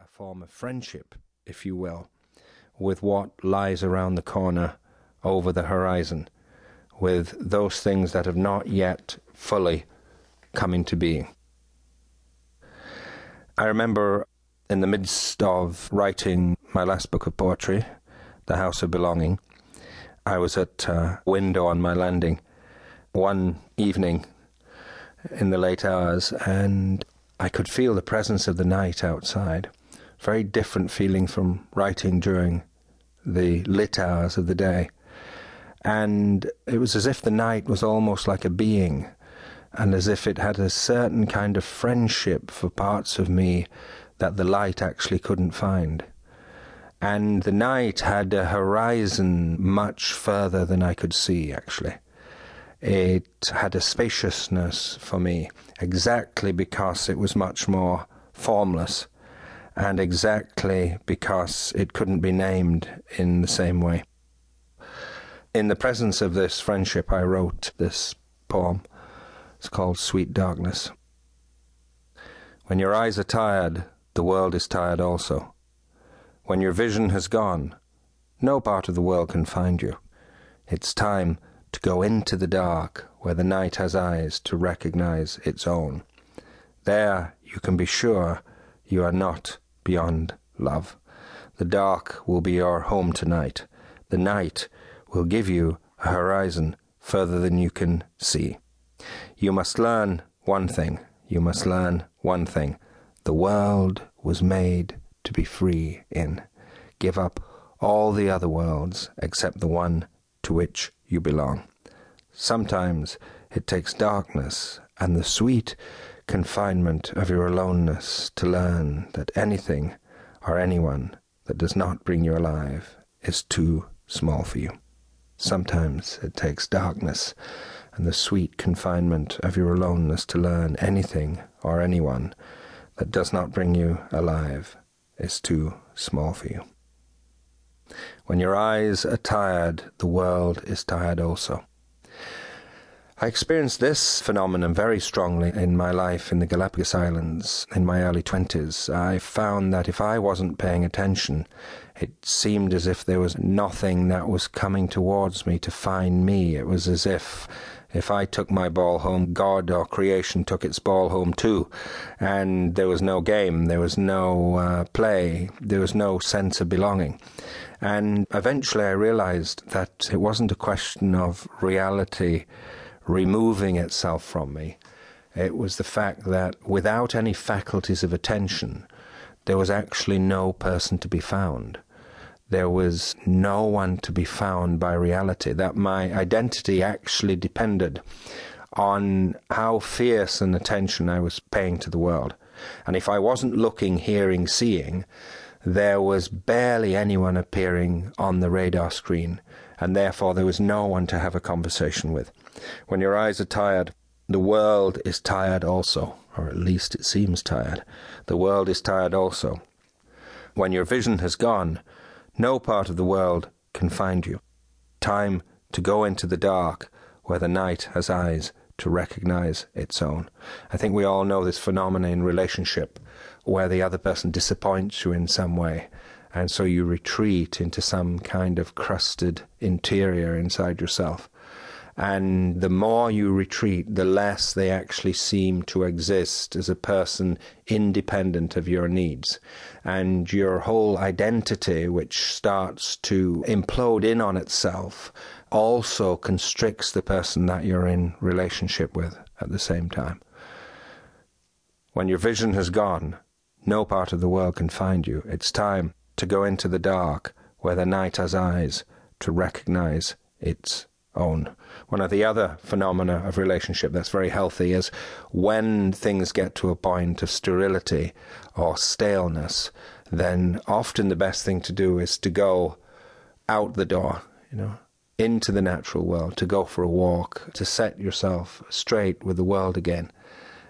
a form of friendship, if you will, with what lies around the corner over the horizon, with those things that have not yet fully come into being. I remember in the midst of writing my last book of poetry, The House of Belonging, I was at a window on my landing one evening in the late hours, and I could feel the presence of the night outside. Very different feeling from writing during the lit hours of the day. And it was as if the night was almost like a being, and as if it had a certain kind of friendship for parts of me that the light actually couldn't find. And the night had a horizon much further than I could see, actually. It had a spaciousness for me, exactly because it was much more formless, and exactly because it couldn't be named in the same way. In the presence of this friendship, I wrote this poem. It's called Sweet Darkness. When your eyes are tired, the world is tired also. When your vision has gone, no part of the world can find you. It's time to go into the dark where the night has eyes to recognize its own. There you can be sure you are not beyond love. The dark will be your home tonight. The night will give you a horizon further than you can see. You must learn one thing. You must learn one thing. The world was made to be free in. Give up all the other worlds except the one to which you belong. Sometimes it takes darkness and the sweet confinement of your aloneness to learn that anything or anyone that does not bring you alive is too small for you. Sometimes it takes darkness and the sweet confinement of your aloneness to learn anything or anyone that does not bring you alive is too small for you. When your eyes are tired, the world is tired also. I experienced this phenomenon very strongly in my life in the Galapagos Islands in my early 20s. I found that if I wasn't paying attention, it seemed as if there was nothing that was coming towards me to find me. It was as if if I took my ball home, God or creation took its ball home too. And there was no game, there was no uh, play, there was no sense of belonging. And eventually I realized that it wasn't a question of reality removing itself from me. It was the fact that without any faculties of attention, there was actually no person to be found there was no one to be found by reality, that my identity actually depended on how fierce an attention I was paying to the world. And if I wasn't looking, hearing, seeing, there was barely anyone appearing on the radar screen, and therefore there was no one to have a conversation with. When your eyes are tired, the world is tired also, or at least it seems tired. The world is tired also. When your vision has gone, no part of the world can find you. Time to go into the dark where the night has eyes to recognize its own. I think we all know this phenomenon in relationship where the other person disappoints you in some way, and so you retreat into some kind of crusted interior inside yourself. And the more you retreat, the less they actually seem to exist as a person independent of your needs. And your whole identity, which starts to implode in on itself, also constricts the person that you're in relationship with at the same time. When your vision has gone, no part of the world can find you. It's time to go into the dark where the night has eyes to recognize its own. One of the other phenomena of relationship that's very healthy is when things get to a point of sterility or staleness, then often the best thing to do is to go out the door, you know, into the natural world, to go for a walk, to set yourself straight with the world again,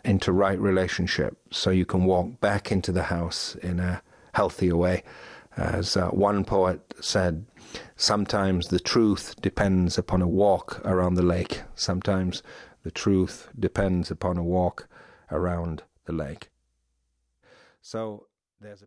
into right relationship, so you can walk back into the house in a healthier way. As uh, one poet said, sometimes the truth depends upon a walk around the lake. Sometimes the truth depends upon a walk around the lake. So there's a